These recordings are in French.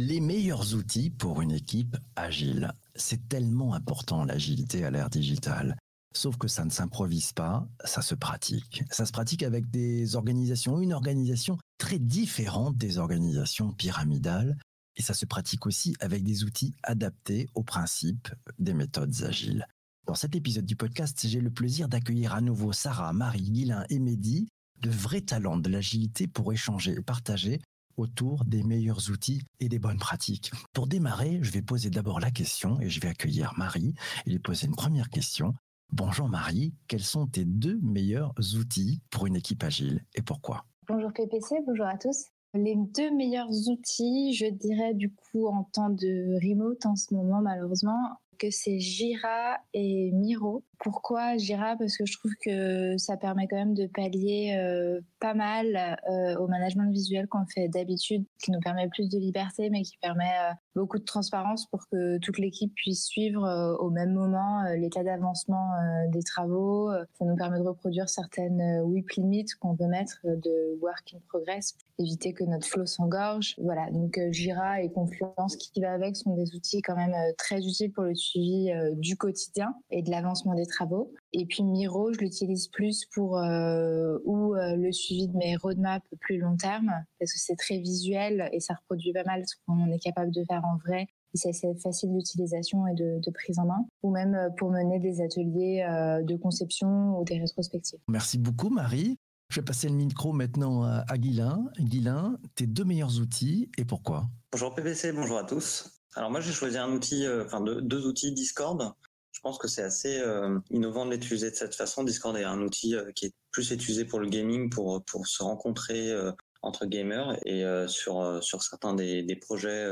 Les meilleurs outils pour une équipe agile. C'est tellement important l'agilité à l'ère digitale. Sauf que ça ne s'improvise pas, ça se pratique. Ça se pratique avec des organisations, une organisation très différente des organisations pyramidales. Et ça se pratique aussi avec des outils adaptés aux principes des méthodes agiles. Dans cet épisode du podcast, j'ai le plaisir d'accueillir à nouveau Sarah, Marie, Guilain et Mehdi, de vrais talents de l'agilité pour échanger et partager autour des meilleurs outils et des bonnes pratiques. Pour démarrer, je vais poser d'abord la question et je vais accueillir Marie et lui poser une première question. Bonjour Marie, quels sont tes deux meilleurs outils pour une équipe agile et pourquoi? Bonjour PPC, bonjour à tous. Les deux meilleurs outils, je dirais du coup en temps de remote en ce moment malheureusement, que c'est Jira et Miro. Pourquoi Jira? Parce que je trouve que ça permet quand même de pallier euh, pas mal euh, au management visuel qu'on fait d'habitude, qui nous permet plus de liberté, mais qui permet euh, beaucoup de transparence pour que toute l'équipe puisse suivre au même moment l'état d'avancement des travaux. Ça nous permet de reproduire certaines WIP limites qu'on peut mettre de work in progress éviter que notre flow s'engorge. Voilà, donc Jira et Confluence qui va avec sont des outils quand même très utiles pour le suivi du quotidien et de l'avancement des travaux. Et puis Miro, je l'utilise plus pour euh, ou euh, le suivi de mes roadmaps plus long terme, parce que c'est très visuel et ça reproduit pas mal ce qu'on est capable de faire en vrai. C'est facile d'utilisation et de, de, prise en main, ou même euh, pour mener des ateliers euh, de conception ou des rétrospectives. Merci beaucoup Marie. Je vais passer le micro maintenant à, Guilain. Guilain, tes deux meilleurs outils et pourquoi? Bonjour PPC, bonjour à tous. Alors moi j'ai choisi un outil, enfin deux, outils Discord je pense que c'est assez euh, innovant de l'utiliser de cette façon. Discord est un outil euh, qui est plus utilisé pour le gaming, pour pour se rencontrer euh, entre gamers et sur sur certains des, des projets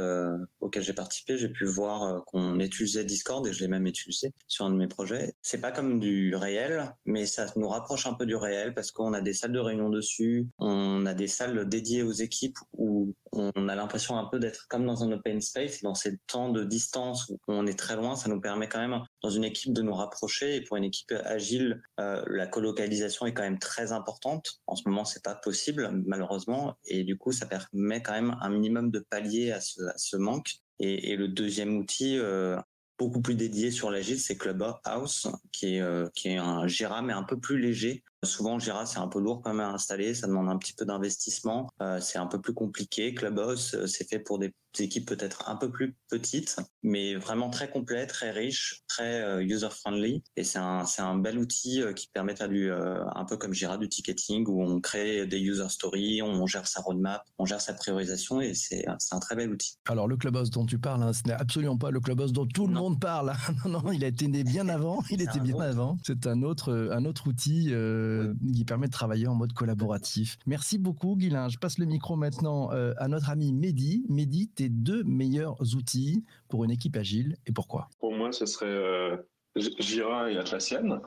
auxquels j'ai participé, j'ai pu voir qu'on utilisait Discord et je l'ai même utilisé sur un de mes projets. C'est pas comme du réel, mais ça nous rapproche un peu du réel parce qu'on a des salles de réunion dessus, on a des salles dédiées aux équipes où on a l'impression un peu d'être comme dans un open space. Dans ces temps de distance où on est très loin, ça nous permet quand même, dans une équipe, de nous rapprocher. Et pour une équipe agile, euh, la colocalisation est quand même très importante. En ce moment, c'est pas possible, malheureusement. Et du coup, ça permet quand même un minimum de palier à ce, manque. Et, le deuxième outil, euh, beaucoup plus dédié sur l'agile, c'est Clubhouse, qui est, euh, qui est un Jira, mais un peu plus léger, Souvent, Jira, c'est un peu lourd quand même à installer, ça demande un petit peu d'investissement, euh, c'est un peu plus compliqué. Clubhouse, euh, c'est fait pour des équipes peut-être un peu plus petites, mais vraiment très complet, très riche, très euh, user-friendly. Et c'est un, c'est un bel outil qui permet de faire du, un peu comme Jira, du ticketing, où on crée des user stories, on gère sa roadmap, on gère sa priorisation, et c'est, c'est un très bel outil. Alors, le Clubhouse dont tu parles, hein, ce n'est absolument pas le Clubhouse dont tout le monde parle. non, non, il a été né bien avant, il était bien avant. C'est un autre, un autre outil qui permet de travailler en mode collaboratif. Merci beaucoup, Guilain. Je passe le micro maintenant euh, à notre ami Mehdi. Mehdi, tes deux meilleurs outils pour une équipe agile et pourquoi? Pour moi, ce serait euh, Jira et Atlassian,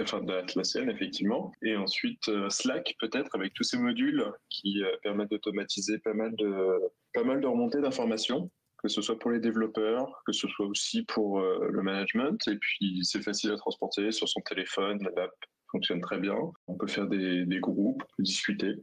enfin Atlassian effectivement, et ensuite euh, Slack peut-être avec tous ces modules qui permettent d'automatiser pas mal de pas mal de remontées d'informations que ce soit pour les développeurs, que ce soit aussi pour le management. Et puis, c'est facile à transporter sur son téléphone, l'app fonctionne très bien. On peut faire des, groupes, discuter.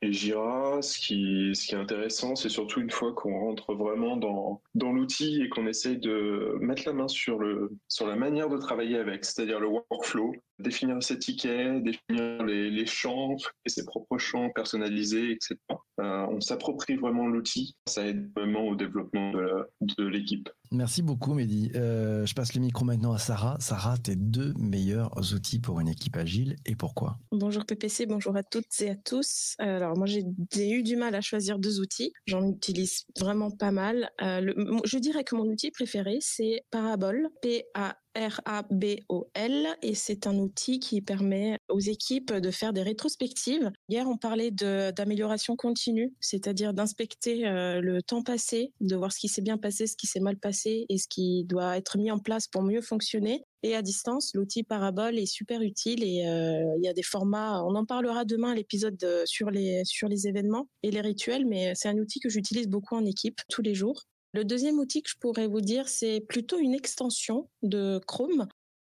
Et Jira, ce qui, ce qui est intéressant, c'est surtout une fois qu'on rentre vraiment dans, dans l'outil et qu'on essaye de mettre la main sur, le, sur la manière de travailler avec, c'est-à-dire le workflow, définir ses tickets, définir les, les champs, et ses propres champs personnalisés, etc. Euh, on s'approprie vraiment l'outil. Ça aide vraiment au développement de l'équipe. Merci beaucoup, Mehdi. Euh, je passe le micro maintenant à Sarah. Sarah, tes deux meilleurs outils pour une équipe agile et pourquoi? Bonjour PPC, bonjour à toutes et à tous. Alors moi, j'ai eu du mal à choisir deux outils. J'en utilise vraiment pas mal. Euh, je dirais que mon outil préféré, c'est Parabol, P-A R-A-B-O-L et c'est un outil qui permet aux équipes de faire des rétrospectives. Hier, on parlait d'amélioration continue, c'est-à-dire d'inspecter euh, le temps passé, de voir ce qui s'est bien passé, ce qui s'est mal passé et ce qui doit être mis en place pour mieux fonctionner. Et à distance, l'outil Parabole est super utile et euh, il y a des formats. On en parlera demain à l'épisode sur les sur les événements et les rituels, mais c'est un outil que j'utilise beaucoup en équipe tous les jours. Le deuxième outil que je pourrais vous dire, c'est plutôt une extension de Chrome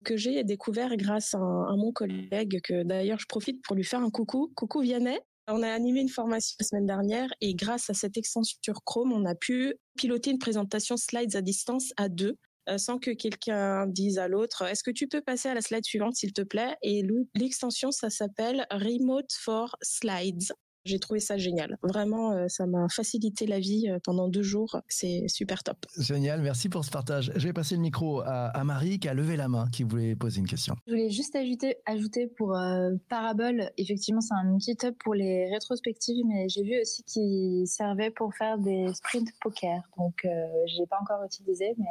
que j'ai découvert grâce à, mon collègue, que d'ailleurs je profite pour lui faire un coucou. Coucou Vianney. On a animé une formation la semaine dernière et grâce à cette extension sur Chrome, on a pu piloter une présentation slides à distance à deux euh, sans que quelqu'un dise à l'autre est-ce que tu peux passer à la slide suivante s'il te plaît? Et l'extension ça s'appelle Remote for Slides j'ai trouvé ça génial. Vraiment, euh, ça m'a facilité la vie euh, pendant deux jours. C'est super top. Génial, merci pour ce partage. Je vais passer le micro à, Marie qui a levé la main, qui voulait poser une question. Je voulais juste ajouter, ajouter pour euh, Parabole, effectivement, c'est un outil top pour les rétrospectives, mais j'ai vu aussi qu'il servait pour faire des sprint poker. Donc, je ne l'ai pas encore utilisé, mais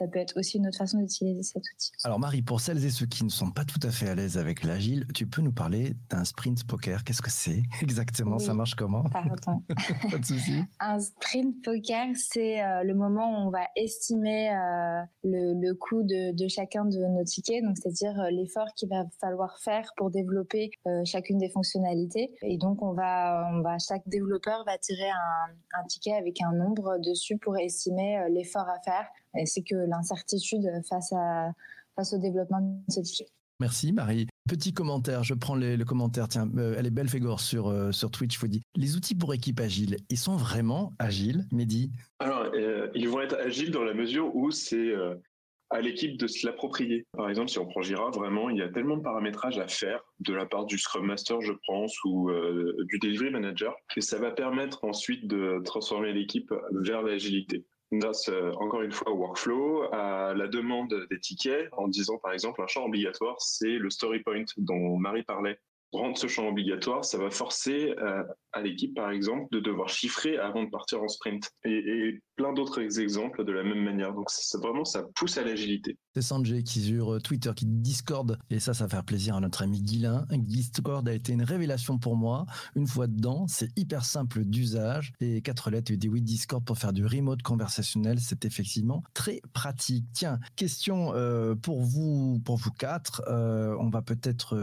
ça peut être aussi une autre façon d'utiliser cet outil. Alors Marie, pour celles et ceux qui ne sont pas tout à fait à l'aise avec l'agile, tu peux nous parler d'un sprint poker. Qu'est-ce que c'est exactement? Ça marche comment? Pardon. pas de souci. Un sprint poker, c'est euh, le moment où on va estimer euh, le, coût de, chacun de nos tickets, donc c'est-à-dire euh, l'effort qu'il va falloir faire pour développer chacune des fonctionnalités. Et donc on va, on va, chaque développeur va tirer un, un ticket avec un nombre dessus pour estimer l'effort à faire c'est que l'incertitude face, à, face au développement de ce type. Merci Marie. Petit commentaire, je prends le commentaire. Tiens, euh, elle est belle Fégor sur, euh, sur Twitch. Faut dire, les outils pour équipe agile, ils sont vraiment agiles, Mehdi? Alors, euh, ils vont être agiles dans la mesure où c'est à l'équipe de se l'approprier. Par exemple, si on prend Jira, vraiment, il y a tellement de paramétrage à faire de la part du Scrum Master, je pense, ou du Delivery Manager, que ça va permettre ensuite de transformer l'équipe vers l'agilité grâce euh, encore une fois au workflow, à la demande des tickets, en disant par exemple un champ obligatoire, c'est le story point dont Marie parlait. Rendre ce champ obligatoire, ça va forcer euh, à l'équipe, par exemple, de devoir chiffrer avant de partir en sprint. Et, plein d'autres exemples de la même manière. Donc, c'est vraiment, ça pousse à l'agilité. C'est Sanjay qui sur euh, Twitter, qui Discord, et ça, ça va faire plaisir à notre ami Guilin. Discord a été une révélation pour moi. Une fois dedans, c'est hyper simple d'usage. Et quatre lettres, il dit oui, Discord pour faire du remote conversationnel, c'est effectivement très pratique. Tiens, question euh, pour vous, pour vous quatre. on va peut-être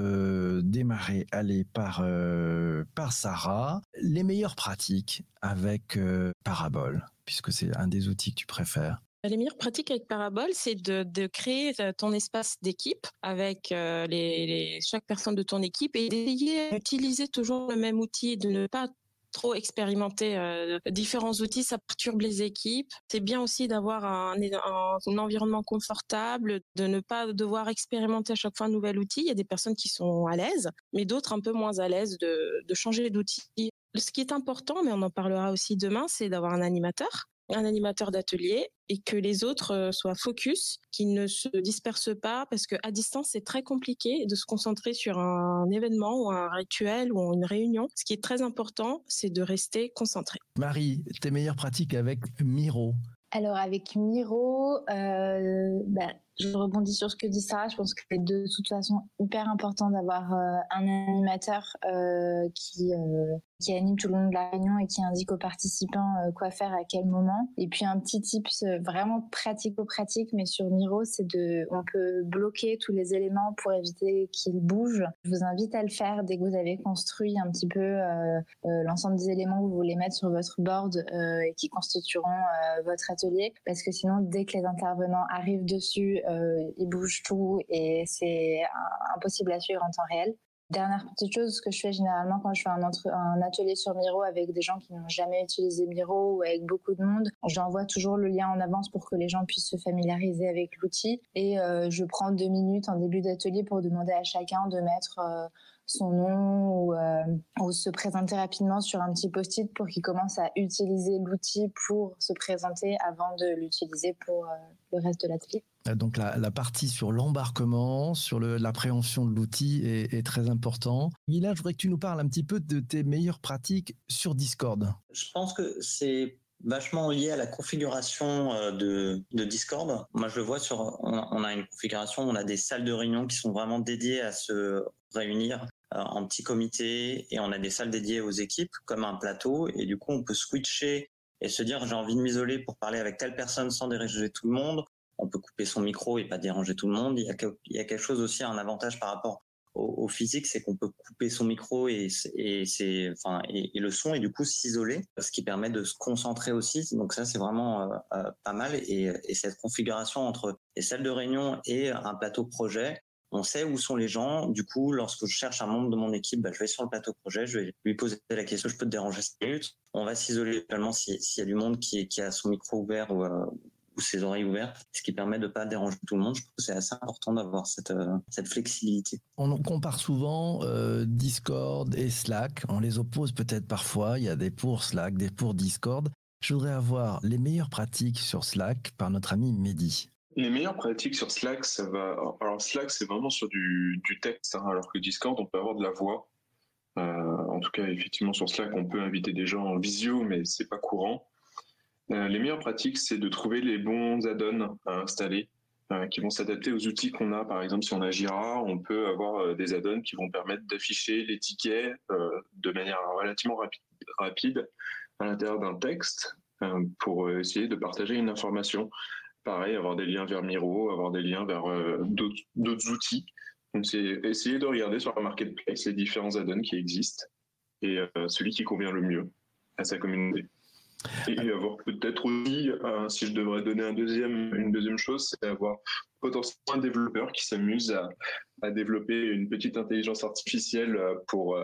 démarrer aller par, euh, par Sarah. Les meilleures pratiques avec euh, Parabole, puisque c'est un des outils que tu préfères. Les meilleures pratiques avec Parabole, c'est de, créer euh, ton espace d'équipe avec les, chaque personne de ton équipe et d'essayer d'utiliser toujours le même outil, de ne pas trop expérimenter euh, différents outils, ça perturbe les équipes. C'est bien aussi d'avoir un, environnement confortable, de ne pas devoir expérimenter à chaque fois un nouvel outil. Il y a des personnes qui sont à l'aise, mais d'autres un peu moins à l'aise de, de changer d'outil. Ce qui est important, mais on en parlera aussi demain, c'est d'avoir un animateur un animateur d'atelier et que les autres euh, soient focus, qu'ils ne se dispersent pas parce que à distance c'est très compliqué de se concentrer sur un événement ou un rituel ou une réunion. Ce qui est très important, c'est de rester concentré. Marie, tes meilleures pratiques avec Miro? Alors avec Miro, euh, bah, je rebondis sur ce que dit Sarah. Je pense que c'est de toute façon hyper important d'avoir euh, un animateur euh, qui euh, qui anime tout le long de la réunion et qui indique aux participants quoi faire à quel moment. Et puis un petit tips vraiment pratico-pratique, mais sur Miro, c'est de, on peut bloquer tous les éléments pour éviter qu'ils bougent. Je vous invite à le faire dès que vous avez construit un petit peu l'ensemble des éléments que vous voulez mettre sur votre board et qui constitueront votre atelier, parce que sinon, dès que les intervenants arrivent dessus, euh, il bouge tout et c'est impossible à suivre en temps réel. Dernière petite chose, que je fais généralement quand je fais un, un atelier sur Miro avec des gens qui n'ont jamais utilisé Miro ou avec beaucoup de monde, j'envoie toujours le lien en avance pour que les gens puissent se familiariser avec l'outil. Et euh, je prends deux minutes en début d'atelier pour demander à chacun de mettre euh, son nom ou, euh, ou, se présenter rapidement sur un petit post-it pour qu'il commence à utiliser l'outil pour se présenter avant de l'utiliser pour euh, le reste de l'atelier. Euh, donc la, la, partie sur l'embarquement, sur l'appréhension de l'outil est, est, très important. Mila, je voudrais que tu nous parles un petit peu de tes meilleures pratiques sur Discord. Je pense que c'est vachement lié à la configuration de, de, Discord. Moi, je le vois sur, on, on, a une configuration, on a des salles de réunion qui sont vraiment dédiées à se réunir en petit comité et on a des salles dédiées aux équipes comme un plateau et du coup on peut switcher et se dire j'ai envie de m'isoler pour parler avec telle personne sans déranger tout le monde. On peut couper son micro et pas déranger tout le monde. Il y a, quelque chose aussi, un avantage par rapport au, physique, c'est qu'on peut couper son micro et, et, c'est, enfin, et, le son et du coup s'isoler, ce qui permet de se concentrer aussi. Donc ça, c'est vraiment euh, euh, pas mal. Et, cette configuration entre les salles de réunion et un plateau projet, On sait où sont les gens. Du coup, lorsque je cherche un membre de mon équipe, bah, je vais sur le plateau projet, je vais lui poser la question, je peux te déranger 5 minutes. On va s'isoler seulement s'il y a du monde qui, a son micro ouvert ou, euh, ou ses oreilles ouvertes, ce qui permet de pas déranger tout le monde. Je trouve que c'est assez important d'avoir cette, euh, cette flexibilité. On compare souvent euh, Discord et Slack. On les oppose peut-être parfois. Il y a des pour Slack, des pour Discord. Je voudrais avoir les meilleures pratiques sur Slack par notre ami Mehdi. Les meilleures pratiques sur Slack, ça va. Alors Slack, c'est vraiment sur du, texte, hein, alors que Discord, on peut avoir de la voix. Euh, en tout cas, effectivement, sur Slack, on peut inviter des gens en visio, mais c'est pas courant. Euh, les meilleures pratiques, c'est de trouver les bons add-ons à installer euh, qui vont s'adapter aux outils qu'on a. Par exemple, si on a Jira, on peut avoir des add-ons qui vont permettre d'afficher les tickets de manière relativement rapide, rapide à l'intérieur d'un texte pour essayer de partager une information pareil, avoir des liens vers Miro, avoir des liens vers euh, d'autres outils. Donc, c'est essayer de regarder sur la marketplace les différents add-ons qui existent et euh, celui qui convient le mieux à sa communauté. Et avoir peut-être aussi, euh, si je devrais donner une deuxième chose, c'est avoir potentiellement un développeur qui s'amuse à, développer une petite intelligence artificielle pour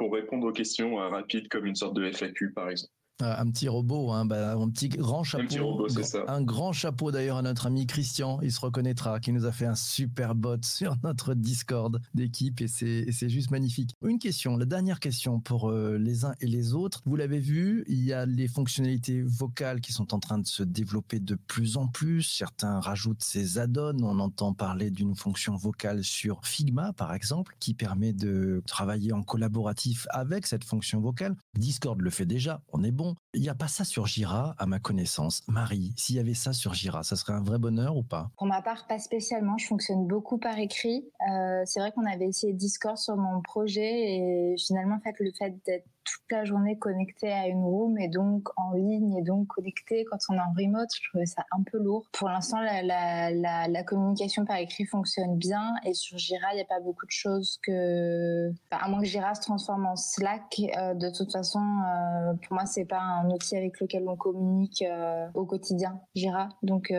répondre aux questions rapides comme une sorte de FAQ par exemple. Un petit robot, hein, bah, un petit grand chapeau. Un petit robot, c'est ça. Un grand chapeau d'ailleurs à notre ami Christian, il se reconnaîtra, qui nous a fait un super bot sur notre Discord d'équipe et c'est juste magnifique. Une question, la dernière question pour euh, les uns et les autres. Vous l'avez vu, il y a les fonctionnalités vocales qui sont en train de se développer de plus en plus. Certains rajoutent ces add-ons. On entend parler d'une fonction vocale sur Figma, par exemple, qui permet de travailler en collaboratif avec cette fonction vocale. Discord le fait déjà, on est bon. Il n'y a pas ça sur Jira, à ma connaissance. Marie, s'il y avait ça sur Jira, ça serait un vrai bonheur ou pas? Pour ma part, pas spécialement. Je fonctionne beaucoup par écrit. Euh, c'est vrai qu'on avait essayé Discord sur mon projet et finalement, en fait, le fait d'être toute la journée connecté à une room et donc en ligne et donc connecté quand on est en remote. Je trouvais ça un peu lourd. Pour l'instant, la, communication par écrit fonctionne bien et sur Jira, il n'y a pas beaucoup de choses que, à moins que Jira se transforme en Slack, euh, de toute façon, euh, pour moi, c'est pas un outil avec lequel on communique euh, au quotidien, Jira. Donc,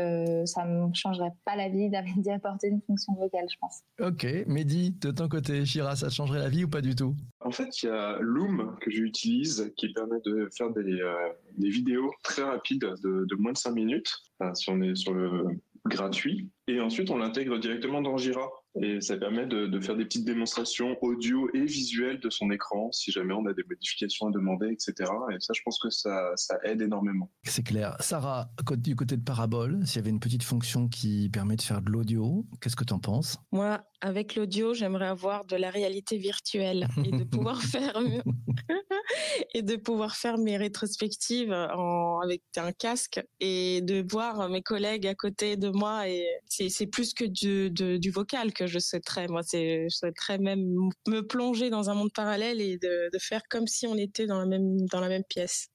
ça me changerait pas la vie d'y apporter une fonction vocale, je pense. Ok, Mehdi, de ton côté, Jira, ça changerait la vie ou pas du tout? En fait, il y a Loom que j'utilise qui permet de faire des, euh, des vidéos très rapides de, de, moins de 5 minutes, si on est sur le gratuit. Et ensuite, on l'intègre directement dans Jira. Et ça permet de, de, faire des petites démonstrations audio et visuelles de son écran, si jamais on a des modifications à demander, etc. Et ça, je pense que ça, ça aide énormément. C'est clair. Sarah, du côté de Parabole, s'il y avait une petite fonction qui permet de faire de l'audio, qu'est-ce que tu en penses? Moi, avec l'audio, j'aimerais avoir de la réalité virtuelle et de pouvoir faire et de pouvoir faire mes rétrospectives en, avec un casque et de voir mes collègues à côté de moi et c'est plus que du, du vocal que je souhaiterais. Moi, c'est je souhaiterais même me plonger dans un monde parallèle et de, de faire comme si on était dans la même dans la même pièce.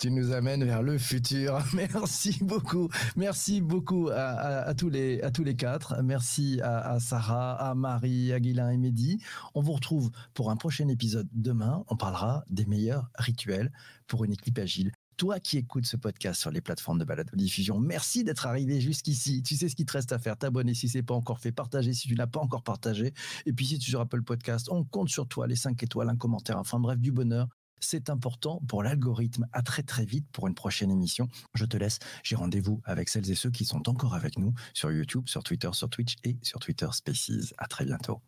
Tu nous amènes vers le futur. Merci beaucoup. Merci beaucoup à, tous, les, à tous les quatre. Merci à, Sarah, à Marie, à Guilain et Mehdi. On vous retrouve pour un prochain épisode demain. On parlera des meilleurs rituels pour une équipe agile. Toi qui écoutes ce podcast sur les plateformes de balado diffusion, merci d'être arrivé jusqu'ici. Tu sais ce qu'il te reste à faire. T'abonner si c'est pas encore fait, partager si tu n'as pas encore partagé. Et puis si tu sur Apple Podcast, on compte sur toi, les 5 étoiles, un commentaire, enfin bref, du bonheur. C'est important pour l'algorithme. À très très vite pour une prochaine émission. Je te laisse. J'ai rendez-vous avec celles et ceux qui sont encore avec nous sur YouTube, sur Twitter, sur Twitch et sur Twitter Spaces. À très bientôt.